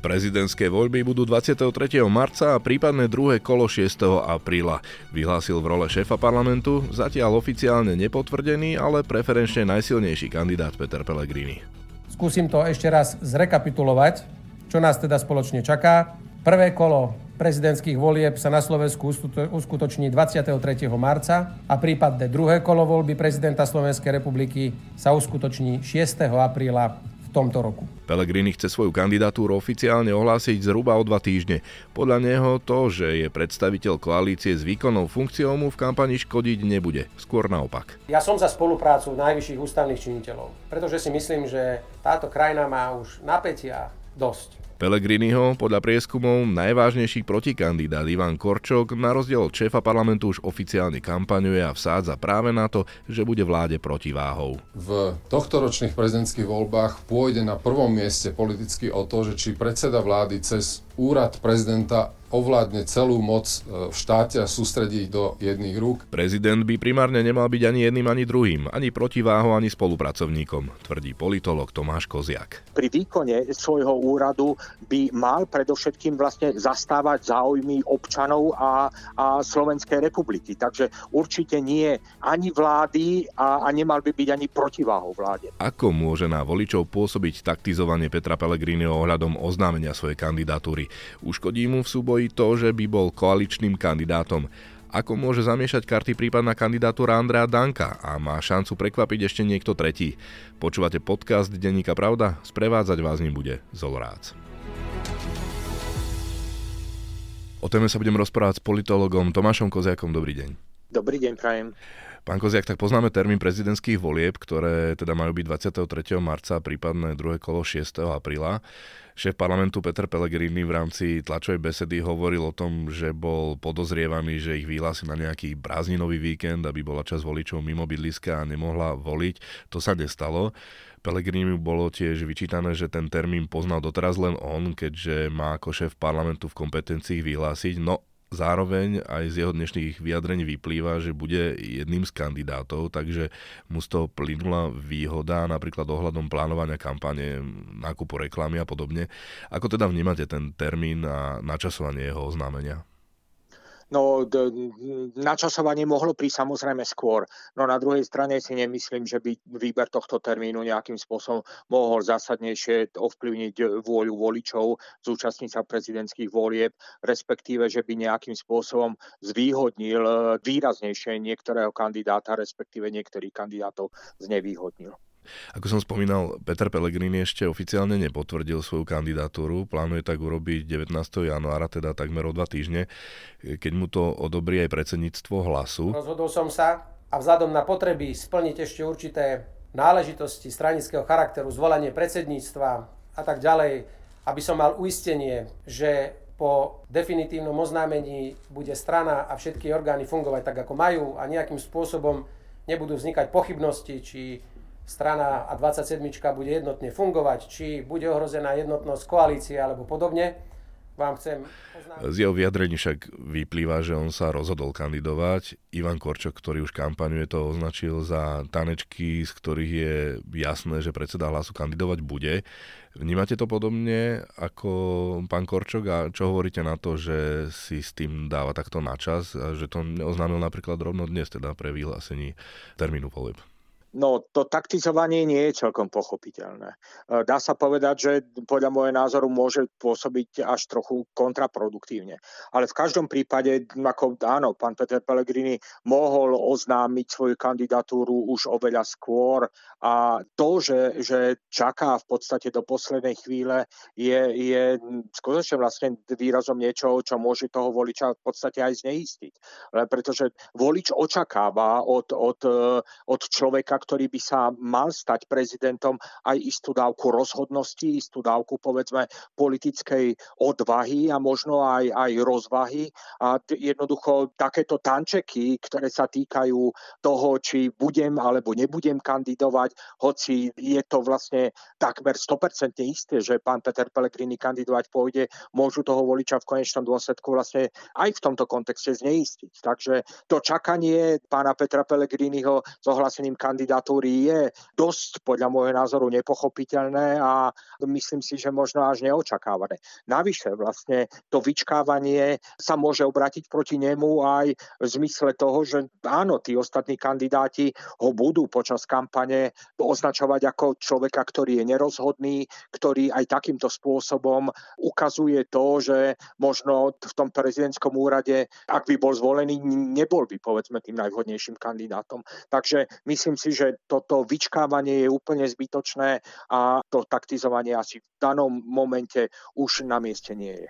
Prezidentské voľby budú 23. marca a prípadné druhé kolo 6. apríla. Vyhlásil v role šéfa parlamentu, zatiaľ oficiálne nepotvrdený, ale preferenčne najsilnejší kandidát Peter Pellegrini. Skúsim to ešte raz zrekapitulovať, čo nás teda spoločne čaká. Prvé kolo prezidentských volieb sa na Slovensku uskutoční 23. marca a prípadne druhé kolo voľby prezidenta Slovenskej republiky sa uskutoční 6. apríla tomto roku. Pelegrini chce svoju kandidatúru oficiálne ohlásiť zhruba o dva týždne. Podľa neho to, že je predstaviteľ koalície s výkonnou funkciou mu v kampani škodiť nebude. Skôr naopak. Ja som za spoluprácu najvyšších ústavných činiteľov, pretože si myslím, že táto krajina má už napätia dosť. Pelegriniho podľa prieskumov najvážnejší protikandidát Ivan Korčok na rozdiel od šéfa parlamentu už oficiálne kampaňuje a vsádza práve na to, že bude vláde protiváhou. V tohtoročných prezidentských voľbách pôjde na prvom mieste politicky o to, že či predseda vlády cez úrad prezidenta ovládne celú moc e, v štáte a sústredí ich do jedných rúk. Prezident by primárne nemal byť ani jedným, ani druhým, ani protiváhou, ani spolupracovníkom, tvrdí politolog Tomáš Koziak. Pri výkone svojho úradu by mal predovšetkým vlastne zastávať záujmy občanov a, a Slovenskej republiky. Takže určite nie ani vlády a, a nemal by byť ani protiváhou vláde. Ako môže na voličov pôsobiť taktizovanie Petra Pellegriniho ohľadom oznámenia svojej kandidatúry? Uškodí mu v súboji to, že by bol koaličným kandidátom. Ako môže zamiešať karty prípadná kandidatúra Andrea Danka a má šancu prekvapiť ešte niekto tretí? Počúvate podcast Denníka Pravda? Sprevádzať vás ním bude Zolrác. O téme sa budem rozprávať s politologom Tomášom Koziakom. Dobrý deň. Dobrý deň, prajem. Pán Koziak, tak poznáme termín prezidentských volieb, ktoré teda majú byť 23. marca, prípadné druhé kolo 6. apríla. Šéf parlamentu Peter Pellegrini v rámci tlačovej besedy hovoril o tom, že bol podozrievaný, že ich vyhlási na nejaký prázdninový víkend, aby bola časť voličov mimo bydliska a nemohla voliť. To sa nestalo. Pellegrini bolo tiež vyčítané, že ten termín poznal doteraz len on, keďže má ako šéf parlamentu v kompetencii vyhlásiť. No zároveň aj z jeho dnešných vyjadrení vyplýva, že bude jedným z kandidátov, takže mu z toho plynula výhoda napríklad ohľadom plánovania kampane, nákupu reklamy a podobne. Ako teda vnímate ten termín a načasovanie jeho oznámenia? No, d- načasovanie mohlo prísť samozrejme skôr, no na druhej strane si nemyslím, že by výber tohto termínu nejakým spôsobom mohol zásadnejšie ovplyvniť vôľu voličov zúčastniť sa prezidentských volieb, respektíve, že by nejakým spôsobom zvýhodnil e, výraznejšie niektorého kandidáta, respektíve niektorých kandidátov znevýhodnil. Ako som spomínal, Peter Pellegrini ešte oficiálne nepotvrdil svoju kandidatúru, plánuje tak urobiť 19. januára, teda takmer o dva týždne, keď mu to odobrí aj predsedníctvo hlasu. Rozhodol som sa a vzhľadom na potreby splniť ešte určité náležitosti stranického charakteru, zvolanie predsedníctva a tak ďalej, aby som mal uistenie, že po definitívnom oznámení bude strana a všetky orgány fungovať tak, ako majú a nejakým spôsobom nebudú vznikať pochybnosti, či strana a 27 bude jednotne fungovať, či bude ohrozená jednotnosť koalície alebo podobne, vám chcem oznámiť. Z jeho vyjadrení však vyplýva, že on sa rozhodol kandidovať. Ivan Korčok, ktorý už kampaňuje, to označil za tanečky, z ktorých je jasné, že predseda hlasu kandidovať bude. Vnímate to podobne ako pán Korčok a čo hovoríte na to, že si s tým dáva takto na čas a že to oznámil napríklad rovno dnes, teda pre vyhlásení termínu volieb? No to taktizovanie nie je celkom pochopiteľné. E, dá sa povedať, že podľa môjho názoru môže pôsobiť až trochu kontraproduktívne. Ale v každom prípade, ako áno, pán Peter Pellegrini mohol oznámiť svoju kandidatúru už oveľa skôr a to, že, že čaká v podstate do poslednej chvíle, je, je skutočne vlastne výrazom niečoho, čo môže toho voliča v podstate aj zneistiť. Pretože volič očakáva od, od, od človeka, ktorý by sa mal stať prezidentom, aj istú dávku rozhodnosti, istú dávku povedzme politickej odvahy a možno aj, aj rozvahy. A jednoducho takéto tančeky, ktoré sa týkajú toho, či budem alebo nebudem kandidovať, hoci je to vlastne takmer 100% isté, že pán Peter Pellegrini kandidovať pôjde, môžu toho voliča v konečnom dôsledku vlastne aj v tomto kontexte zneistiť. Takže to čakanie pána Petra Pellegriniho s ohlásením kandidátom kandidatúry je dosť podľa môjho názoru nepochopiteľné a myslím si, že možno až neočakávané. Navyše vlastne to vyčkávanie sa môže obrátiť proti nemu aj v zmysle toho, že áno, tí ostatní kandidáti ho budú počas kampane označovať ako človeka, ktorý je nerozhodný, ktorý aj takýmto spôsobom ukazuje to, že možno v tom prezidentskom úrade, ak by bol zvolený, nebol by povedzme tým najvhodnejším kandidátom. Takže myslím si, že toto vyčkávanie je úplne zbytočné a to taktizovanie asi v danom momente už na mieste nie je.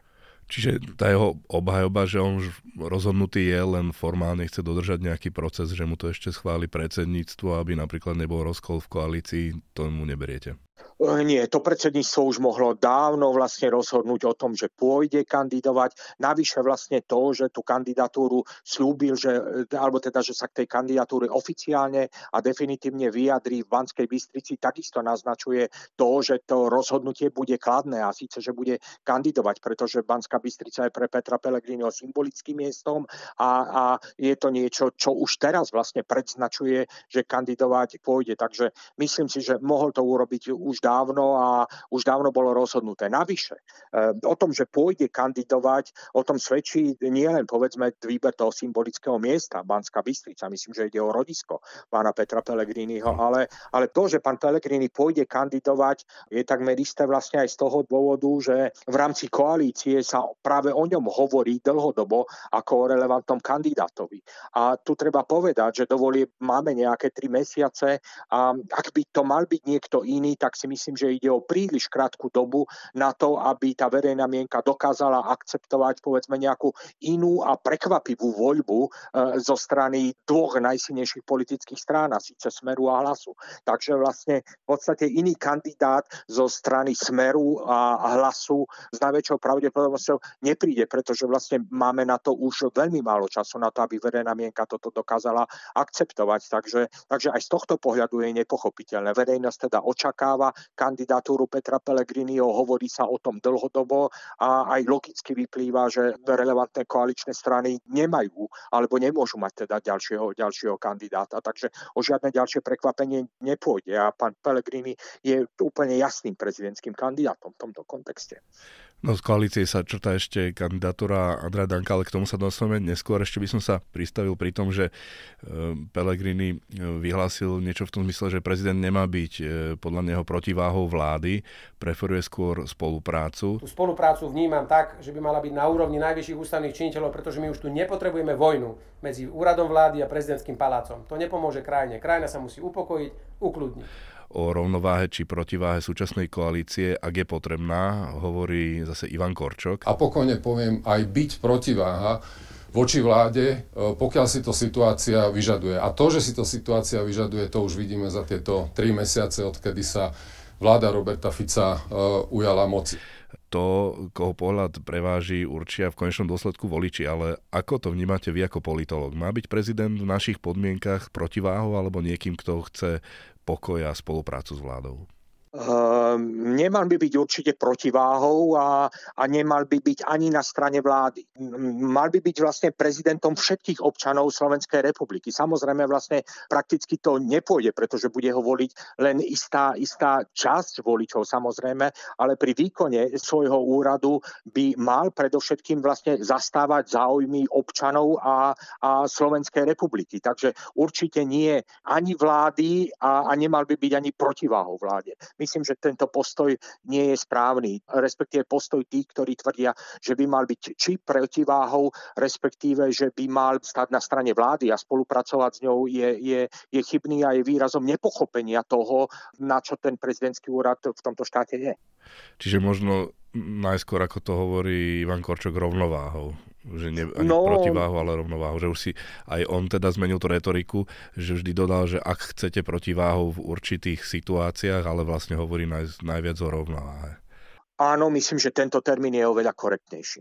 Čiže tá jeho obhajoba, že on rozhodnutý je, len formálne chce dodržať nejaký proces, že mu to ešte schváli predsedníctvo, aby napríklad nebol rozkol v koalícii, to mu neberiete. Eh, nie, to predsedníctvo už mohlo dávno vlastne rozhodnúť o tom, že pôjde kandidovať. Navyše vlastne to, že tú kandidatúru slúbil, že, eh, alebo teda, že sa k tej kandidatúre oficiálne a definitívne vyjadrí v Banskej Bystrici, takisto naznačuje to, že to rozhodnutie bude kladné a síce, že bude kandidovať, pretože Banská Bystrica je pre Petra Pellegriniho symbolickým miestom a, a je to niečo, čo už teraz vlastne predznačuje, že kandidovať pôjde. Takže myslím si, že mohol to urobiť už dávno a už dávno bolo rozhodnuté. Navyše, eh, o tom, že pôjde kandidovať, o tom svedčí nielen povedzme výber toho symbolického miesta, Banská Bystrica, myslím, že ide o rodisko pána Petra Pellegriniho, ale, ale to, že pán Pellegrini pôjde kandidovať, je takmer isté vlastne aj z toho dôvodu, že v rámci koalície sa práve o ňom hovorí dlhodobo ako o relevantnom kandidátovi. A tu treba povedať, že dovolie máme nejaké tri mesiace a ak by to mal byť niekto iný, tak si myslím, že ide o príliš krátku dobu na to, aby tá verejná mienka dokázala akceptovať povedzme nejakú inú a prekvapivú voľbu e, zo strany dvoch najsilnejších politických strán, a síce Smeru a Hlasu. Takže vlastne v podstate iný kandidát zo strany Smeru a Hlasu s najväčšou pravdepodobnosťou nepríde, pretože vlastne máme na to už veľmi málo času na to, aby verejná mienka toto dokázala akceptovať. Takže, takže aj z tohto pohľadu je nepochopiteľné. Verejnosť teda očakáva kandidatúru Petra Pellegriniho, hovorí sa o tom dlhodobo a aj logicky vyplýva, že relevantné koaličné strany nemajú alebo nemôžu mať teda ďalšieho, ďalšieho kandidáta. Takže o žiadne ďalšie prekvapenie nepôjde a pán Pellegrini je úplne jasným prezidentským kandidátom v tomto kontexte. No z koalície sa črta ešte kandidatúra Andrea Danka, ale k tomu sa dostaneme neskôr. Ešte by som sa pristavil pri tom, že e, Pellegrini e, vyhlásil niečo v tom zmysle, že prezident nemá byť e, podľa neho protiváhou vlády, preferuje skôr spoluprácu. Tú spoluprácu vnímam tak, že by mala byť na úrovni najvyšších ústavných činiteľov, pretože my už tu nepotrebujeme vojnu medzi úradom vlády a prezidentským palácom. To nepomôže krajine. Krajina sa musí upokojiť, ukludniť o rovnováhe či protiváhe súčasnej koalície, ak je potrebná, hovorí zase Ivan Korčok. A pokojne poviem, aj byť protiváha voči vláde, e, pokiaľ si to situácia vyžaduje. A to, že si to situácia vyžaduje, to už vidíme za tieto tri mesiace, odkedy sa vláda Roberta Fica uh, ujala moci. To, koho pohľad preváži, určia v konečnom dôsledku voliči, ale ako to vnímate vy ako politolog? Má byť prezident v našich podmienkach protiváhou alebo niekým, kto chce pokoj a spoluprácu s vládou? Ehm, nemal by byť určite protiváhou a, a nemal by byť ani na strane vlády. Mal by byť vlastne prezidentom všetkých občanov Slovenskej republiky. Samozrejme vlastne prakticky to nepôjde, pretože bude ho voliť len istá, istá časť voličov samozrejme, ale pri výkone svojho úradu by mal predovšetkým vlastne zastávať záujmy občanov a, a Slovenskej republiky. Takže určite nie ani vlády a, a nemal by byť ani protiváhou vláde myslím, že tento postoj nie je správny, respektíve postoj tých, ktorí tvrdia, že by mal byť či protiváhou, respektíve, že by mal stať na strane vlády a spolupracovať s ňou je, je, je chybný a je výrazom nepochopenia toho, na čo ten prezidentský úrad v tomto štáte je. Čiže možno najskôr, ako to hovorí Ivan Korčok, rovnováhou že ne, ani no, protiváhu, ale rovnováhu. Že už si aj on teda zmenil tú retoriku, že vždy dodal, že ak chcete protiváhu v určitých situáciách, ale vlastne hovorí naj, najviac o rovnováhe. Áno, myslím, že tento termín je oveľa korektnejší.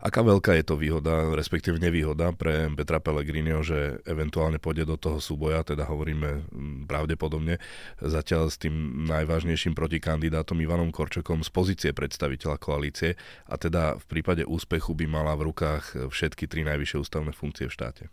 Aká veľká je to výhoda, respektíve nevýhoda pre Petra Pellegriniho, že eventuálne pôjde do toho súboja, teda hovoríme pravdepodobne zatiaľ s tým najvážnejším protikandidátom Ivanom Korčokom z pozície predstaviteľa koalície a teda v prípade úspechu by mala v rukách všetky tri najvyššie ústavné funkcie v štáte.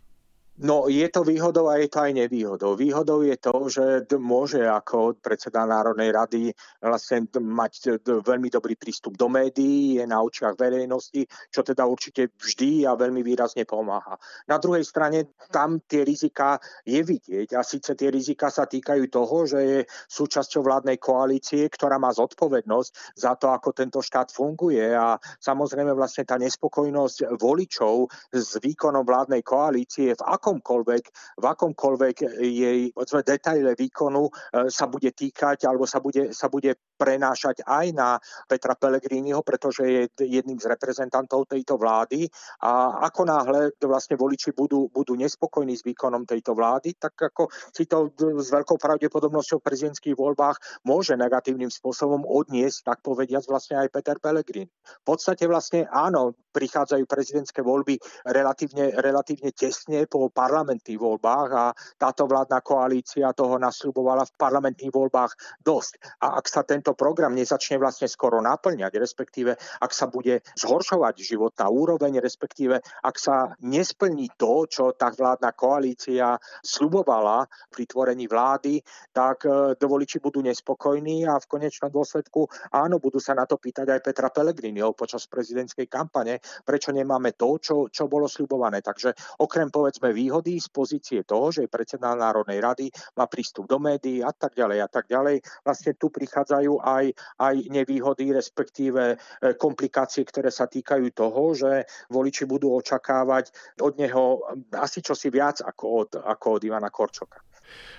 No je to výhodou a je to aj nevýhodou. Výhodou je to, že môže ako predseda Národnej rady vlastne mať veľmi dobrý prístup do médií, je na očiach verejnosti, čo teda určite vždy a veľmi výrazne pomáha. Na druhej strane tam tie rizika je vidieť a síce tie rizika sa týkajú toho, že je súčasťou vládnej koalície, ktorá má zodpovednosť za to, ako tento štát funguje a samozrejme vlastne tá nespokojnosť voličov s výkonom vládnej koalície v akom akomkoľvek, v akomkoľvek jej povedzme, detaile výkonu e, sa bude týkať alebo sa bude, sa bude prenášať aj na Petra Pellegriniho, pretože je jedným z reprezentantov tejto vlády a ako náhle vlastne voliči budú, budú nespokojní s výkonom tejto vlády, tak ako si to s veľkou pravdepodobnosťou v prezidentských voľbách môže negatívnym spôsobom odniesť, tak povediať vlastne aj Peter Pellegrini. V podstate vlastne áno, prichádzajú prezidentské voľby relatívne, relatívne tesne po parlamentných voľbách a táto vládna koalícia toho nasľubovala v parlamentných voľbách dosť. A ak sa tento program nezačne vlastne skoro naplňať, respektíve ak sa bude zhoršovať životná úroveň, respektíve ak sa nesplní to, čo tá vládna koalícia slubovala pri tvorení vlády, tak e, voliči budú nespokojní a v konečnom dôsledku áno, budú sa na to pýtať aj Petra Pellegriniho počas prezidentskej kampane, prečo nemáme to, čo, čo bolo slubované. Takže okrem povedzme výhody z pozície toho, že predseda Národnej rady, má prístup do médií a tak ďalej a tak ďalej, vlastne tu prichádzajú aj, aj nevýhody, respektíve e, komplikácie, ktoré sa týkajú toho, že voliči budú očakávať od neho asi čosi viac ako od, ako od Ivana Korčoka.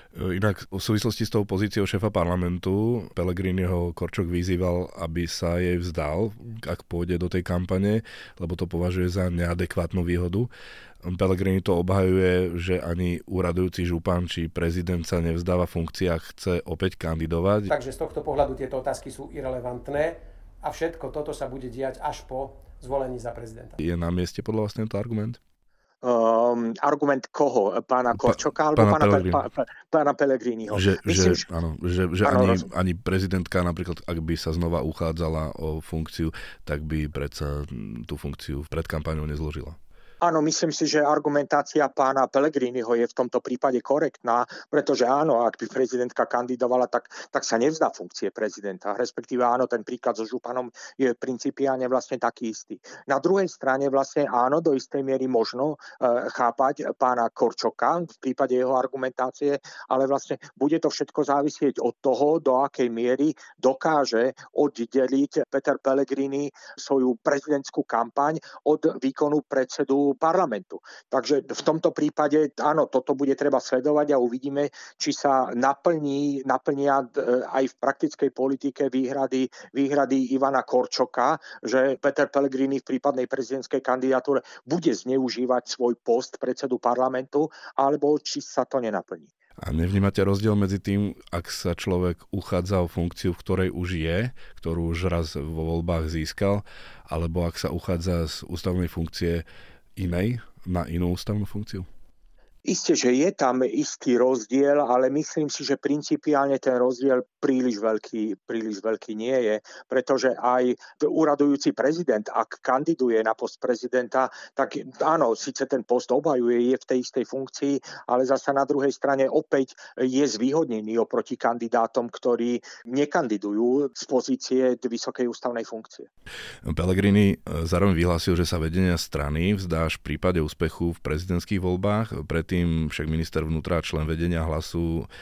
E, inak v súvislosti s tou pozíciou šéfa parlamentu Pelegriniho Korčok vyzýval, aby sa jej vzdal, ak pôjde do tej kampane, lebo to považuje za neadekvátnu výhodu. Pellegrini to obhajuje, že ani úradujúci župan či prezident sa nevzdáva funkcia chce opäť kandidovať. Takže z tohto pohľadu tieto otázky sú irrelevantné a všetko toto sa bude diať až po zvolení za prezidenta. Je na mieste podľa vás tento argument? Um, argument koho? Pána Korčoka alebo pána, Pellegrini. Pe, pa, pána Pellegriniho? Že, Myslím, že, áno, že, že áno, ani, ani prezidentka napríklad, ak by sa znova uchádzala o funkciu, tak by predsa tú funkciu pred kampaňou nezložila. Áno, myslím si, že argumentácia pána Pellegriniho je v tomto prípade korektná, pretože áno, ak by prezidentka kandidovala, tak, tak sa nevzdá funkcie prezidenta. Respektíve áno, ten príklad so Županom je principiálne vlastne taký istý. Na druhej strane vlastne áno, do istej miery možno e, chápať pána Korčoka v prípade jeho argumentácie, ale vlastne bude to všetko závisieť od toho, do akej miery dokáže oddeliť Peter Pellegrini svoju prezidentskú kampaň od výkonu predsedu parlamentu. Takže v tomto prípade, áno, toto bude treba sledovať a uvidíme, či sa naplní, naplnia e, aj v praktickej politike výhrady, výhrady Ivana Korčoka, že Peter Pellegrini v prípadnej prezidentskej kandidatúre bude zneužívať svoj post predsedu parlamentu, alebo či sa to nenaplní. A nevnímate rozdiel medzi tým, ak sa človek uchádza o funkciu, v ktorej už je, ktorú už raz vo voľbách získal, alebo ak sa uchádza z ústavnej funkcie inej na inú ústavnú funkciu? Isté, že je tam istý rozdiel, ale myslím si, že principiálne ten rozdiel príliš veľký, príliš veľký nie je, pretože aj úradujúci prezident, ak kandiduje na post prezidenta, tak áno, síce ten post obhajuje, je v tej istej funkcii, ale zasa na druhej strane opäť je zvýhodnený oproti kandidátom, ktorí nekandidujú z pozície vysokej ústavnej funkcie. Pellegrini zároveň vyhlásil, že sa vedenia strany vzdá v prípade úspechu v prezidentských voľbách. Pred Predtým však minister vnútra a člen vedenia hlasu e,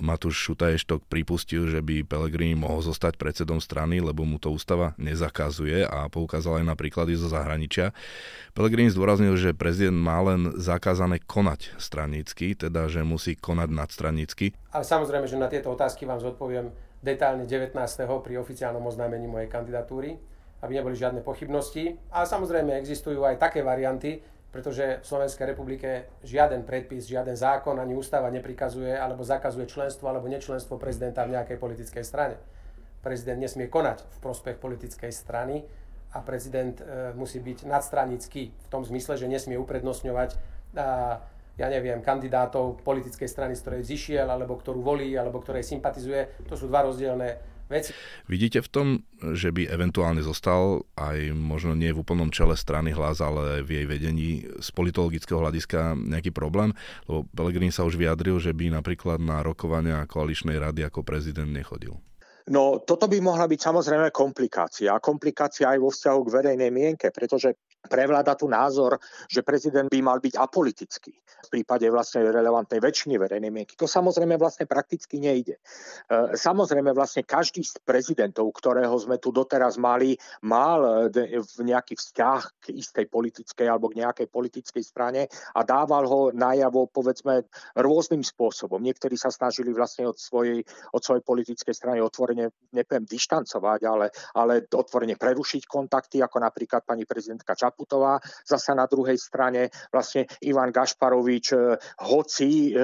Matúš Šutaještok pripustil, že by Pelegrini mohol zostať predsedom strany, lebo mu to ústava nezakazuje a poukázal aj na príklady zo zahraničia. Pelegrini zdôraznil, že prezident má len zakázané konať stranícky, teda že musí konať nadstranícky. Ale samozrejme, že na tieto otázky vám zodpoviem detálne 19. pri oficiálnom oznámení mojej kandidatúry, aby neboli žiadne pochybnosti. Ale samozrejme existujú aj také varianty, pretože v Slovenskej republike žiaden predpis, žiaden zákon ani ústava neprikazuje alebo zakazuje členstvo alebo nečlenstvo prezidenta v nejakej politickej strane. Prezident nesmie konať v prospech politickej strany a prezident e, musí byť nadstranický v tom zmysle, že nesmie uprednostňovať a, ja neviem, kandidátov politickej strany, z ktorej zišiel, alebo ktorú volí, alebo ktorej sympatizuje. To sú dva rozdielne veci. Vidíte v tom, že by eventuálne zostal aj možno nie v úplnom čele strany hlas, ale v jej vedení z politologického hľadiska nejaký problém? Lebo Pellegrini sa už vyjadril, že by napríklad na rokovania koaličnej rady ako prezident nechodil. No toto by mohla byť samozrejme komplikácia. A komplikácia aj vo vzťahu k verejnej mienke, pretože prevláda tu názor, že prezident by mal byť apolitický v prípade vlastne relevantnej väčšiny verejnej mienky. To samozrejme vlastne prakticky nejde. E, samozrejme vlastne každý z prezidentov, ktorého sme tu doteraz mali, mal e, nejaký vzťah k istej politickej alebo k nejakej politickej strane a dával ho najavo povedzme rôznym spôsobom. Niektorí sa snažili vlastne od svojej, od svojej politickej strany otvorene, nepoviem dištancovať, ale, ale otvorene prerušiť kontakty, ako napríklad pani prezidentka Čap Čaputová, zasa na druhej strane. Vlastne Ivan Gašparovič, e, hoci e,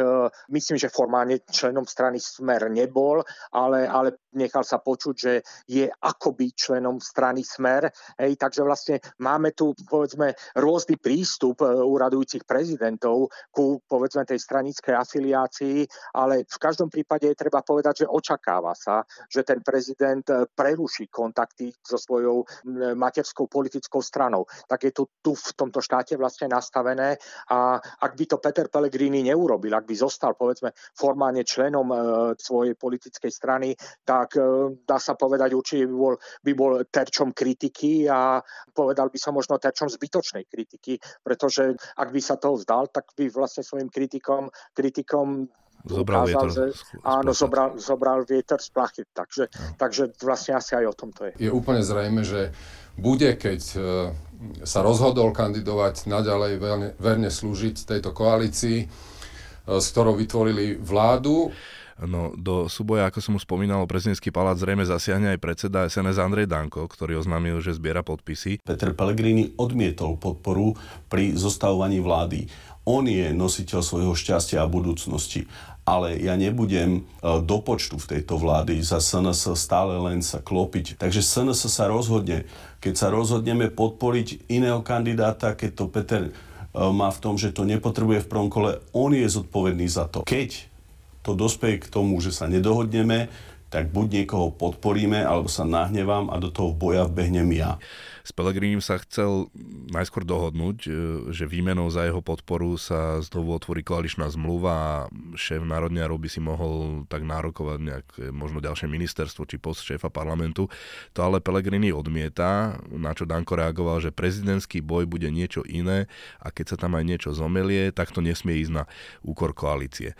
myslím, že formálne členom strany Smer nebol, ale, ale nechal sa počuť, že je akoby členom strany Smer. Hej, takže vlastne máme tu povedzme rôzny prístup e, úradujúcich prezidentov ku povedzme tej stranickej afiliácii, ale v každom prípade treba povedať, že očakáva sa, že ten prezident preruší kontakty so svojou materskou politickou stranou. Tak je to tu v tomto štáte vlastne nastavené a ak by to Peter Pellegrini neurobil, ak by zostal povedzme formálne členom e, svojej politickej strany, tak e, dá sa povedať určite by bol, by bol terčom kritiky a povedal by som možno terčom zbytočnej kritiky, pretože ak by sa toho vzdal, tak by vlastne svojim kritikom, kritikom Zobral ukázal, vietor. Že, áno, zobral, zobral vietor z plachy. Takže, no. takže vlastne asi aj o tom to je. Je úplne zrejme, že bude, keď e, sa rozhodol kandidovať naďalej verne, verne slúžiť tejto koalícii, e, s ktorou vytvorili vládu. No, do súboja, ako som už spomínal, prezidentský palác zrejme zasiahne aj predseda SNS Andrej Danko, ktorý oznámil, že zbiera podpisy. Peter Pellegrini odmietol podporu pri zostavovaní vlády. On je nositeľ svojho šťastia a budúcnosti ale ja nebudem e, do počtu v tejto vlády za SNS stále len sa klopiť. Takže SNS sa rozhodne. Keď sa rozhodneme podporiť iného kandidáta, keď to Peter e, má v tom, že to nepotrebuje v prvom kole, on je zodpovedný za to. Keď to dospeje k tomu, že sa nedohodneme, tak buď niekoho podporíme, alebo sa nahnevám a do toho boja vbehnem ja. S Pelegrinim sa chcel najskôr dohodnúť, e, že výmenou za jeho podporu sa znovu otvorí koaličná zmluva a šéf národňarov by si mohol tak nárokovať nejak možno ďalšie ministerstvo či post šéfa parlamentu. To ale Pelegrini odmieta, na čo Danko reagoval, že prezidentský boj bude niečo iné a keď sa tam aj niečo zomelie, tak to nesmie ísť na úkor koalície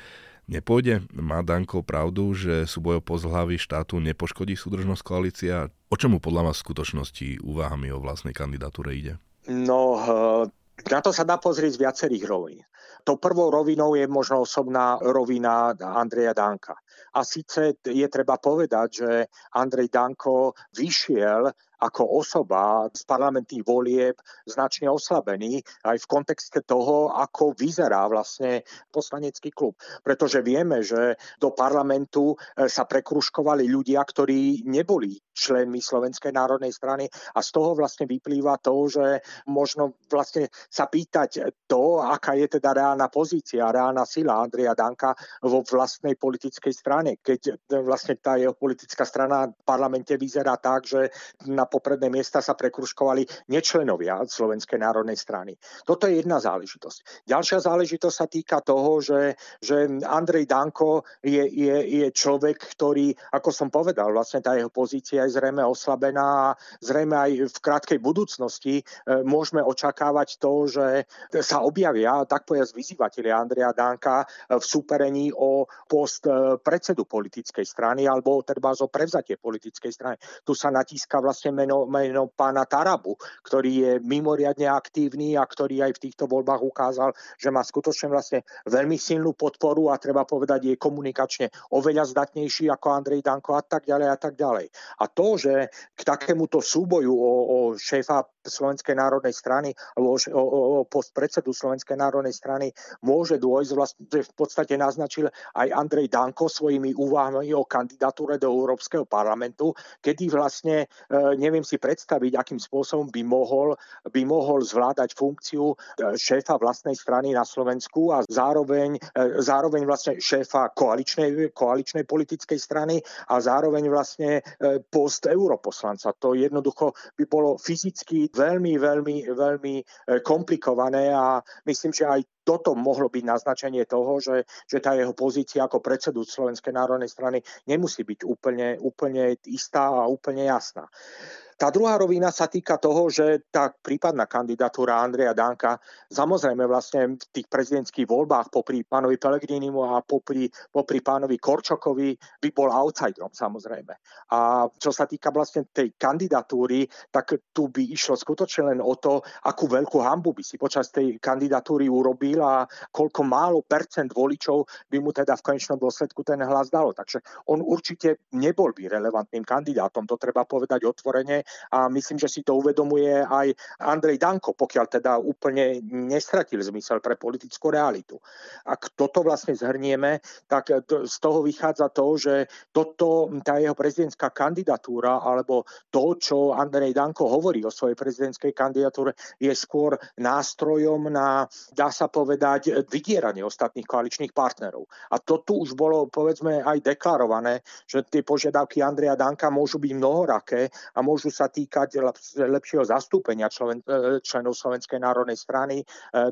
nepôjde? Má Danko pravdu, že súboj o hlavy štátu nepoškodí súdržnosť koalícia? O čomu podľa vás v skutočnosti úvahami o vlastnej kandidatúre ide? No, eh, na to sa dá pozrieť z viacerých rovín. To prvou rovinou je možno osobná rovina Andreja Danka. A síce je treba povedať, že Andrej Danko vyšiel ako osoba z parlamentných volieb značne oslabený aj v kontexte toho, ako vyzerá vlastne poslanecký klub. Pretože vieme, že do parlamentu e, sa prekruškovali ľudia, ktorí neboli členmi Slovenskej národnej strany a z toho vlastne vyplýva to, že možno vlastne sa pýtať to, aká je teda reálna pozícia, reálna sila Andreja Danka vo vlastnej politickej strane, keď vlastne tá jeho politická strana v parlamente vyzerá tak, že na popredné miesta sa prekruškovali nečlenovia Slovenskej národnej strany. Toto je jedna záležitosť. Ďalšia záležitosť sa týka toho, že, že Andrej Danko je, je, je človek, ktorý, ako som povedal, vlastne tá jeho pozícia je zrejme oslabená a zrejme aj v krátkej budúcnosti e, môžeme očakávať to, že sa objavia, tak povedať, vyzývatelia Andreja Danka v súperení o post e, predsedu politickej strany alebo teda o prevzatie politickej strany. Tu sa natíska vlastne meno, meno pána Tarabu, ktorý je mimoriadne aktívny a ktorý aj v týchto voľbách ukázal, že má skutočne vlastne veľmi silnú podporu a treba povedať, je komunikačne oveľa zdatnejší ako Andrej Danko a tak ďalej a tak ďalej. A to, že k takémuto súboju o, o šéfa Slovenskej národnej strany alebo o, o, o post predsedu Slovenskej národnej strany môže dôjsť, vlastne v podstate naznačil aj Andrej Danko svojimi úvahami o kandidatúre do Európskeho parlamentu, kedy vlastne e, neviem si predstaviť, akým spôsobom by mohol, by mohol zvládať funkciu e, šéfa vlastnej strany na Slovensku a zároveň, e, zároveň vlastne šéfa koaličnej, koaličnej politickej strany a zároveň vlastne post europoslanca. To jednoducho by bolo fyzicky veľmi, veľmi, veľmi e, komplikované a myslím, že aj toto mohlo byť naznačenie toho, že, že tá jeho pozícia ako predsedu Slovenskej národnej strany nemusí byť úplne, úplne istá a úplne jasná. Tá druhá rovina sa týka toho, že tá prípadná kandidatúra Andreja Danka samozrejme vlastne v tých prezidentských voľbách popri pánovi Pelegrinimu a popri, popri pánovi Korčokovi by bol outsiderom samozrejme. A čo sa týka vlastne tej kandidatúry, tak tu by išlo skutočne len o to, akú veľkú hambu by si počas tej kandidatúry urobil a koľko málo percent voličov by mu teda v konečnom dôsledku ten hlas dalo. Takže on určite nebol by relevantným kandidátom, to treba povedať otvorene a myslím, že si to uvedomuje aj Andrej Danko, pokiaľ teda úplne nestratil zmysel pre politickú realitu. Ak toto vlastne zhrnieme, tak z toho vychádza to, že toto, tá jeho prezidentská kandidatúra alebo to, čo Andrej Danko hovorí o svojej prezidentskej kandidatúre, je skôr nástrojom na, dá sa povedať, vydieranie ostatných koaličných partnerov. A to tu už bolo, povedzme, aj deklarované, že tie požiadavky Andreja Danka môžu byť mnohoraké a môžu sa týkať lepšieho zastúpenia člen, e, členov Slovenskej národnej strany e,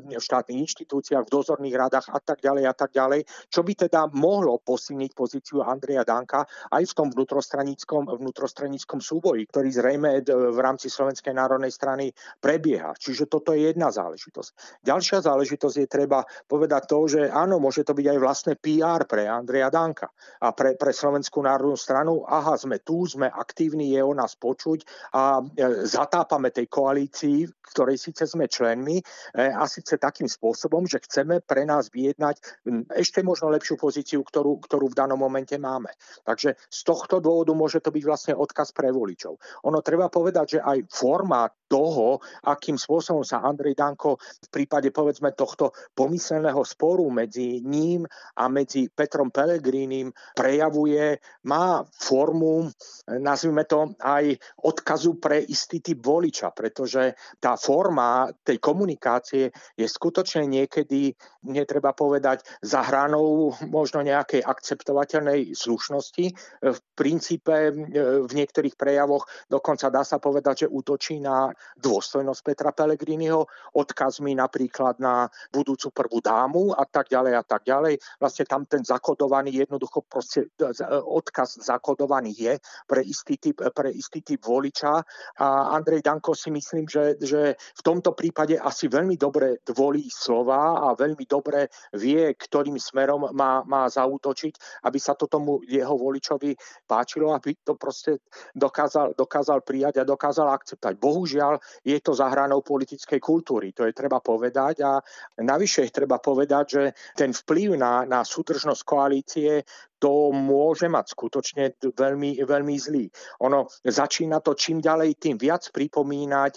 v štátnych inštitúciách, v dozorných radách a tak ďalej a tak ďalej, čo by teda mohlo posilniť pozíciu Andreja Danka aj v tom vnútrostranickom, vnútrostranickom súboji, ktorý zrejme v rámci Slovenskej národnej strany prebieha. Čiže toto je jedna záležitosť. Ďalšia záležitosť je treba povedať to, že áno, môže to byť aj vlastné PR pre Andreja Danka a pre, pre Slovenskú národnú stranu. Aha, sme tu, sme aktívni, je o nás počuť a e, zatápame tej koalícii, ktorej síce sme členmi, e, a síce takým spôsobom, že chceme pre nás vyjednať ešte možno lepšiu pozíciu, ktorú, ktorú v danom momente máme. Takže z tohto dôvodu môže to byť vlastne odkaz pre voličov. Ono treba povedať, že aj formát toho, akým spôsobom sa Andrej Danko v prípade povedzme tohto pomyselného sporu medzi ním a medzi Petrom Pelegrínim prejavuje, má formu, nazvime to aj odkazu pre istý typ voliča, pretože tá forma tej komunikácie je skutočne niekedy, netreba povedať, za hranou možno nejakej akceptovateľnej slušnosti. V princípe v niektorých prejavoch dokonca dá sa povedať, že útočí na dôstojnosť Petra Pellegriniho, odkazmi napríklad na budúcu prvú dámu a tak ďalej a tak ďalej. Vlastne tam ten zakodovaný, jednoducho proste odkaz zakodovaný je pre istý typ, pre istý typ voliča a Andrej Danko si myslím, že, že v tomto prípade asi veľmi dobre volí slova a veľmi dobre vie, ktorým smerom má, má zautočiť, aby sa to tomu jeho voličovi páčilo, aby to proste dokázal, dokázal prijať a dokázal akceptovať. Bohužiaľ, je to za hranou politickej kultúry, to je treba povedať a navyše treba povedať, že ten vplyv na, na súdržnosť koalície to môže mať skutočne veľmi, veľmi zlý. Ono začína to čím ďalej, tým viac pripomínať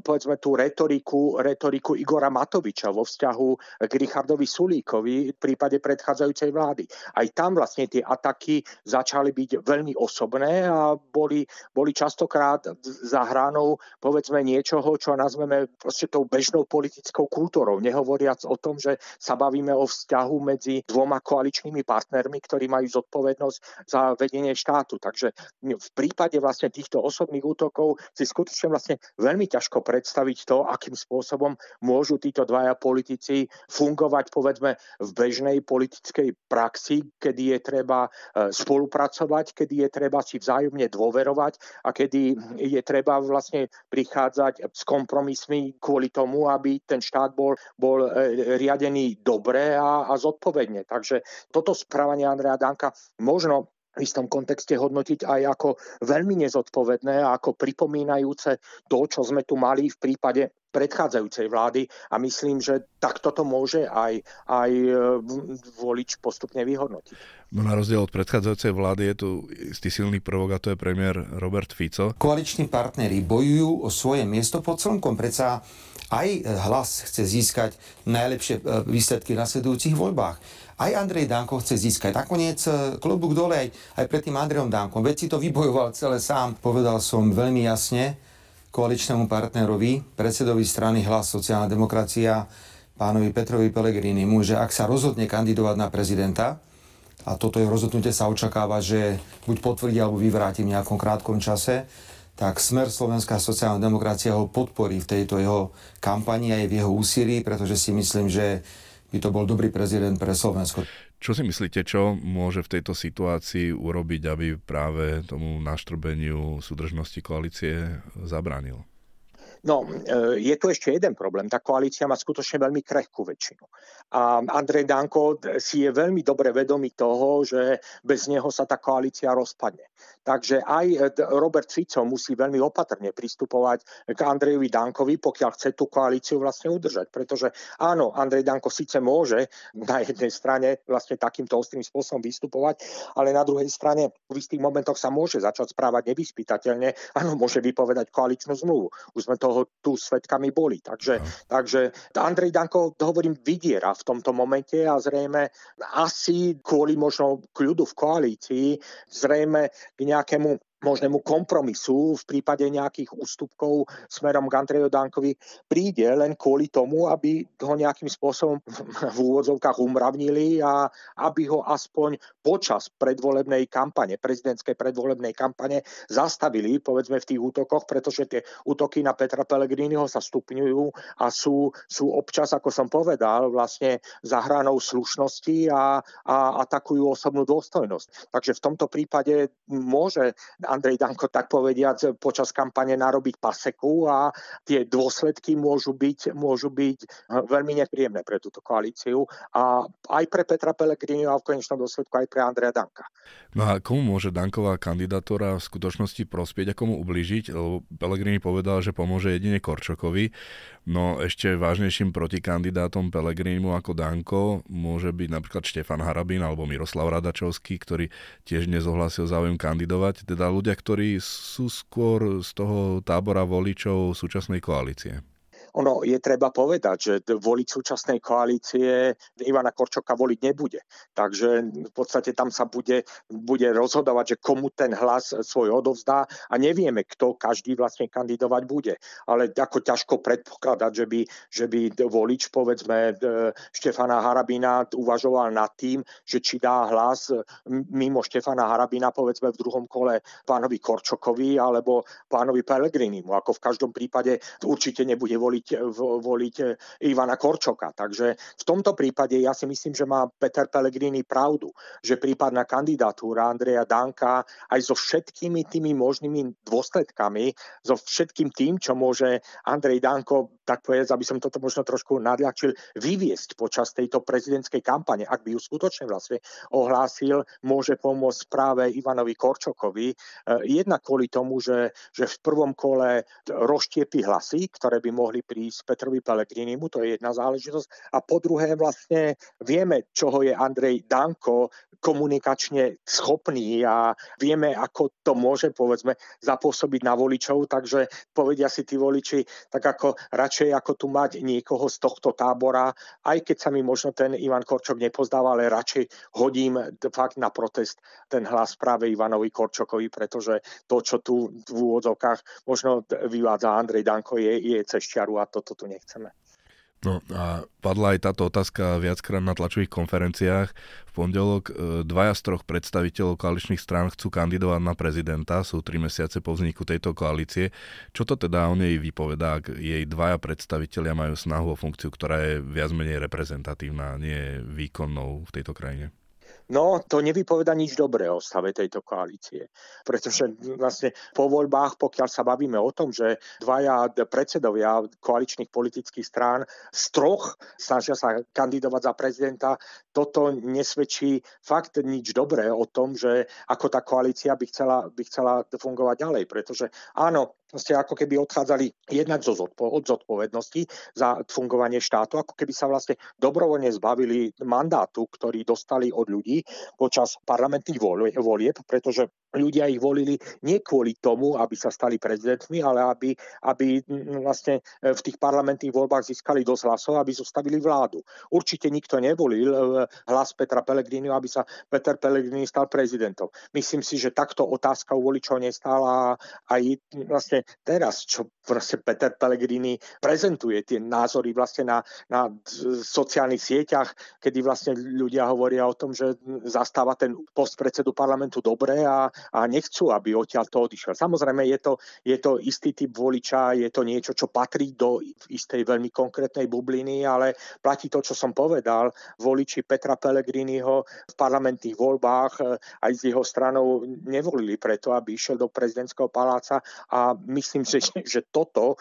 povedzme tú retoriku, retoriku Igora Matoviča vo vzťahu k Richardovi Sulíkovi v prípade predchádzajúcej vlády. Aj tam vlastne tie ataky začali byť veľmi osobné a boli, boli častokrát za hranou povedzme niečoho, čo nazveme proste tou bežnou politickou kultúrou. Nehovoriac o tom, že sa bavíme o vzťahu medzi dvoma koaličnými partnermi, ktorí majú majú zodpovednosť za vedenie štátu. Takže v prípade vlastne týchto osobných útokov si skutočne vlastne veľmi ťažko predstaviť to, akým spôsobom môžu títo dvaja politici fungovať povedzme v bežnej politickej praxi, kedy je treba e, spolupracovať, kedy je treba si vzájomne dôverovať a kedy je treba vlastne prichádzať s kompromismi kvôli tomu, aby ten štát bol, bol e, riadený dobre a, a zodpovedne. Takže toto správanie Andrea Danka možno v istom kontexte hodnotiť aj ako veľmi nezodpovedné a ako pripomínajúce to, čo sme tu mali v prípade predchádzajúcej vlády a myslím, že takto to môže aj, aj e, volič postupne vyhodnotiť. No na rozdiel od predchádzajúcej vlády je tu istý silný prvok a to je premiér Robert Fico. Koaliční partnery bojujú o svoje miesto pod slnkom. Predsa aj hlas chce získať najlepšie e, výsledky v nasledujúcich voľbách. Aj Andrej Danko chce získať. Nakoniec e, klobúk dole aj, aj pred tým Andrejom Dankom. Veď si to vybojoval celé sám. Povedal som veľmi jasne koaličnému partnerovi, predsedovi strany Hlas sociálna demokracia, pánovi Petrovi Pelegrínimu, že ak sa rozhodne kandidovať na prezidenta, a toto je rozhodnutie sa očakáva, že buď potvrdí alebo vyvráti v nejakom krátkom čase, tak Smer Slovenská sociálna demokracia ho podporí v tejto jeho kampani aj v jeho úsilí, pretože si myslím, že by to bol dobrý prezident pre Slovensko. Čo si myslíte, čo môže v tejto situácii urobiť, aby práve tomu naštrbeniu súdržnosti koalície zabránil? No, e, je tu ešte jeden problém. Tá koalícia má skutočne veľmi krehkú väčšinu. A Andrej Danko si je veľmi dobre vedomý toho, že bez neho sa tá koalícia rozpadne. Takže aj e, Robert Fico musí veľmi opatrne pristupovať k Andrejovi Dankovi, pokiaľ chce tú koalíciu vlastne udržať. Pretože áno, Andrej Danko síce môže na jednej strane vlastne takýmto ostrým spôsobom vystupovať, ale na druhej strane v istých momentoch sa môže začať správať nevyspytateľne. Áno, môže vypovedať koaličnú zmluvu. Už sme to toho tu svetkami boli. Takže, no. takže Andrej Danko, hovorím, vydiera v tomto momente a zrejme asi kvôli možno kľudu v koalícii, zrejme k Gignac é možnému kompromisu v prípade nejakých ústupkov smerom k Andreju Dankovi príde len kvôli tomu, aby ho nejakým spôsobom v úvodzovkách umravnili a aby ho aspoň počas predvolebnej kampane, prezidentskej predvolebnej kampane zastavili, povedzme v tých útokoch, pretože tie útoky na Petra Pellegriniho sa stupňujú a sú, sú občas, ako som povedal, vlastne za hranou slušnosti a, a atakujú osobnú dôstojnosť. Takže v tomto prípade môže Andrej Danko tak povediať počas kampane narobiť paseku a tie dôsledky môžu byť, môžu byť eh, veľmi nepríjemné pre túto koalíciu a aj pre Petra Pellegriniho a v konečnom dôsledku aj pre Andreja Danka. No a komu môže Danková kandidatúra v skutočnosti prospieť a komu ubližiť? Lebo Pellegrini povedal, že pomôže jedine Korčokovi. No ešte vážnejším protikandidátom Pelegrinimu ako Danko môže byť napríklad Štefan Harabín alebo Miroslav Radačovský, ktorý tiež nezohlasil záujem kandidovať. Teda ľudia, ktorí sú skôr z toho tábora voličov súčasnej koalície. Ono je treba povedať, že voliť súčasnej koalície Ivana Korčoka voliť nebude. Takže v podstate tam sa bude, bude rozhodovať, že komu ten hlas svoj odovzdá a nevieme, kto každý vlastne kandidovať bude. Ale ako ťažko predpokladať, že by, že by volič, povedzme, Štefana Harabina uvažoval nad tým, že či dá hlas mimo Štefana Harabina, povedzme, v druhom kole pánovi Korčokovi alebo pánovi Pellegrinimu. Ako v každom prípade určite nebude voliť voliť, voliť Ivana Korčoka. Takže v tomto prípade ja si myslím, že má Peter Pellegrini pravdu, že prípadná kandidatúra Andreja Danka aj so všetkými tými možnými dôsledkami, so všetkým tým, čo môže Andrej Danko, tak povedať, aby som toto možno trošku nadľahčil, vyviesť počas tejto prezidentskej kampane, ak by ju skutočne vlastne ohlásil, môže pomôcť práve Ivanovi Korčokovi. E, jednak kvôli tomu, že, že v prvom kole rozštiepi hlasy, ktoré by mohli prísť Petrovi Pellegrinimu, to je jedna záležitosť. A po druhé vlastne vieme, čoho je Andrej Danko komunikačne schopný a vieme, ako to môže povedzme zapôsobiť na voličov, takže povedia si tí voliči, tak ako radšej ako tu mať niekoho z tohto tábora, aj keď sa mi možno ten Ivan Korčok nepozdáva, ale radšej hodím fakt na protest ten hlas práve Ivanovi Korčokovi, pretože to, čo tu v úvodzovkách možno vyvádza Andrej Danko, je, je cez čiaru a a toto tu nechceme. No a padla aj táto otázka viackrát na tlačových konferenciách. V pondelok e, dvaja z troch predstaviteľov koaličných strán chcú kandidovať na prezidenta, sú tri mesiace po vzniku tejto koalície. Čo to teda o nej vypovedá, ak jej dvaja predstaviteľia majú snahu o funkciu, ktorá je viac menej reprezentatívna, nie výkonnou v tejto krajine? No, to nevypoveda nič dobré o stave tejto koalície. Pretože vlastne po voľbách, pokiaľ sa bavíme o tom, že dvaja predsedovia koaličných politických strán z troch snažia sa kandidovať za prezidenta, toto nesvedčí fakt nič dobré o tom, že ako tá koalícia by chcela, by chcela fungovať ďalej, pretože áno, ste ako keby odchádzali jednak zo zodpo- od zodpovednosti za fungovanie štátu, ako keby sa vlastne dobrovoľne zbavili mandátu, ktorý dostali od ľudí počas parlamentných volieb, pretože ľudia ich volili nie kvôli tomu, aby sa stali prezidentmi, ale aby, aby vlastne v tých parlamentných voľbách získali dosť hlasov, aby zostavili vládu. Určite nikto nevolil e, hlas Petra Pellegriniho, aby sa Peter Pellegrini stal prezidentom. Myslím si, že takto otázka u voličov nestála aj vlastne teraz, čo vlastne Peter Pellegrini prezentuje tie názory vlastne na, na sociálnych sieťach, kedy vlastne ľudia hovoria o tom, že zastáva ten post predsedu parlamentu dobre a, a nechcú, aby odtiaľ to odišiel. Samozrejme, je to, je to istý typ voliča, je to niečo, čo patrí do istej veľmi konkrétnej bubliny, ale platí to, čo som povedal. Voliči Petra Pellegriniho v parlamentných voľbách eh, aj s jeho stranou nevolili preto, aby išiel do prezidentského paláca a myslím si, že toto e,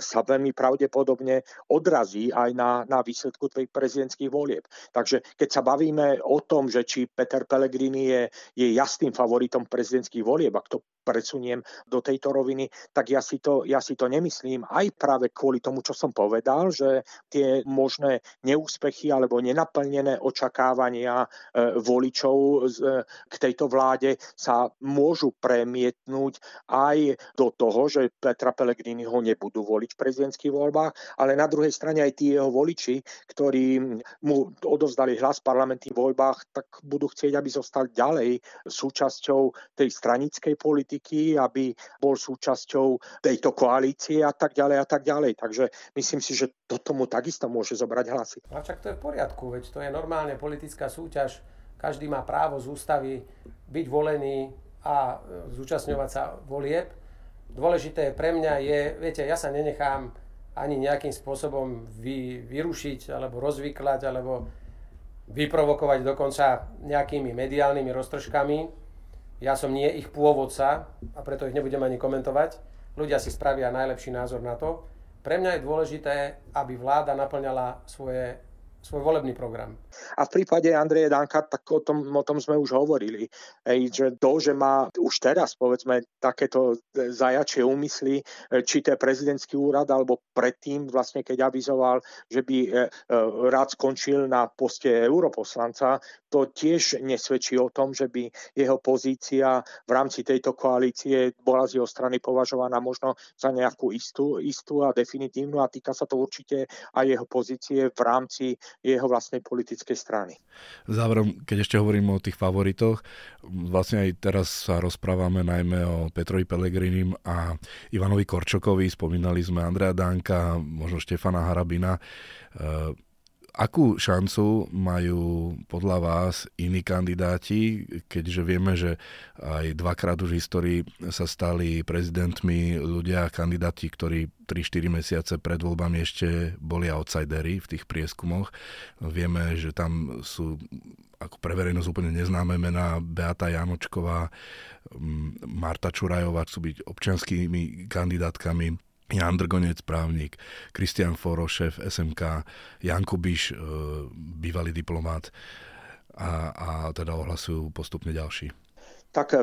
sa veľmi pravdepodobne odrazí aj na, na výsledku tých prezidentských volieb. Takže keď sa bavíme o tom, že či Peter Pellegrini je, je jasným favoritom prezidentských volieb, ak to presuniem do tejto roviny, tak ja si, to, ja si to nemyslím. Aj práve kvôli tomu, čo som povedal, že tie možné neúspechy alebo nenaplnené očakávania e, voličov z, k tejto vláde sa môžu premietnúť aj do toho, že Petra Pellegrini ho nebudú voliť v prezidentských voľbách, ale na druhej strane aj tí jeho voliči, ktorí mu odovzdali hlas v parlamentných voľbách, tak budú chcieť, aby zostal ďalej súčasťou tej stranickej politiky, aby bol súčasťou tejto koalície a tak ďalej a tak ďalej. Takže myslím si, že to tomu takisto môže zobrať hlasy. A však to je v poriadku, veď to je normálne politická súťaž. Každý má právo z ústavy byť volený a zúčastňovať sa volieb dôležité pre mňa je, viete, ja sa nenechám ani nejakým spôsobom vy, vyrušiť, alebo rozvyklať, alebo vyprovokovať dokonca nejakými mediálnymi roztržkami. Ja som nie ich pôvodca a preto ich nebudem ani komentovať. Ľudia si spravia najlepší názor na to. Pre mňa je dôležité, aby vláda naplňala svoje svoj volebný program. A v prípade Andreje Danka, tak o tom, o tom sme už hovorili, Ej, že to, že má už teraz, povedzme, takéto zajačie úmysly, e, či to je prezidentský úrad, alebo predtým, vlastne keď avizoval, že by e, e, rád skončil na poste europoslanca, to tiež nesvedčí o tom, že by jeho pozícia v rámci tejto koalície bola z jeho strany považovaná možno za nejakú istú, istú a definitívnu. A týka sa to určite aj jeho pozície v rámci jeho vlastnej politickej strany. Záverom, keď ešte hovorím o tých favoritoch, vlastne aj teraz sa rozprávame najmä o Petrovi Pelegrinim a Ivanovi Korčokovi, spomínali sme Andrea Danka, možno Štefana Harabina. Akú šancu majú podľa vás iní kandidáti, keďže vieme, že aj dvakrát už v histórii sa stali prezidentmi ľudia, kandidáti, ktorí 3-4 mesiace pred voľbami ešte boli outsidery v tých prieskumoch. Vieme, že tam sú ako pre verejnosť úplne neznáme mená Beata Janočková, Marta Čurajová chcú byť občianskými kandidátkami Jan Drgonec, právnik, Kristian Foro, šéf SMK, Jan Kubiš, e, bývalý diplomát a, a teda ohlasujú postupne ďalší tak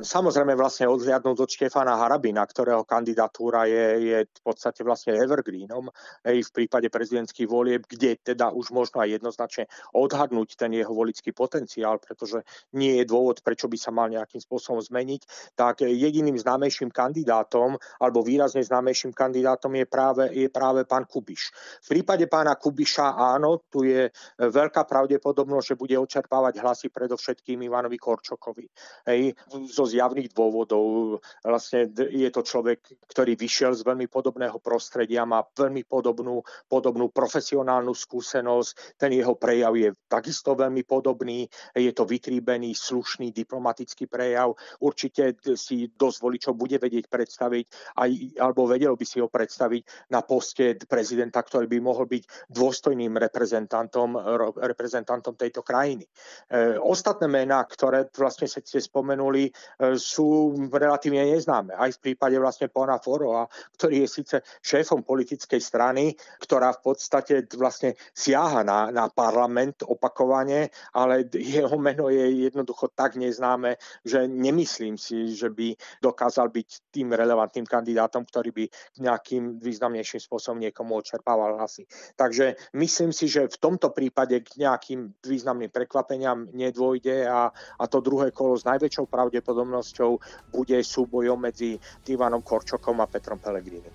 samozrejme vlastne odhliadnúť od Štefana Harabina, ktorého kandidatúra je, je v podstate vlastne evergreenom aj v prípade prezidentských volieb, kde teda už možno aj jednoznačne odhadnúť ten jeho volický potenciál, pretože nie je dôvod, prečo by sa mal nejakým spôsobom zmeniť, tak jediným známejším kandidátom alebo výrazne známejším kandidátom je práve, je práve pán Kubiš. V prípade pána Kubiša áno, tu je veľká pravdepodobnosť, že bude očerpávať hlasy predovšetkým Ivanovi Korčokovi hej, zo zjavných dôvodov. Vlastne je to človek, ktorý vyšiel z veľmi podobného prostredia, má veľmi podobnú, podobnú profesionálnu skúsenosť, ten jeho prejav je takisto veľmi podobný, je to vytríbený, slušný, diplomatický prejav. Určite si dosť voličov bude vedieť predstaviť, aj, alebo vedel by si ho predstaviť na poste prezidenta, ktorý by mohol byť dôstojným reprezentantom, reprezentantom tejto krajiny. E, ostatné mená, ktoré vlastne sa spomenuli, e, sú relatívne neznáme. Aj v prípade vlastne pána Forova, ktorý je síce šéfom politickej strany, ktorá v podstate vlastne siaha na, na parlament opakovane, ale jeho meno je jednoducho tak neznáme, že nemyslím si, že by dokázal byť tým relevantným kandidátom, ktorý by nejakým významnejším spôsobom niekomu odčerpával hlasy. Takže myslím si, že v tomto prípade k nejakým významným prekvapeniam nedôjde a, a to druhé kolo s najväčšou pravdepodobnosťou bude súbojom medzi Ivanom Korčokom a Petrom Pellegrini.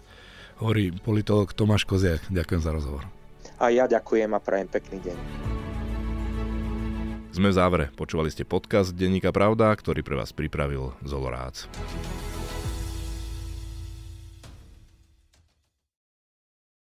Hovorí politolog Tomáš Koziak. Ďakujem za rozhovor. A ja ďakujem a prajem pekný deň. Sme v závere. Počúvali ste podcast Denníka Pravda, ktorý pre vás pripravil Zolorác.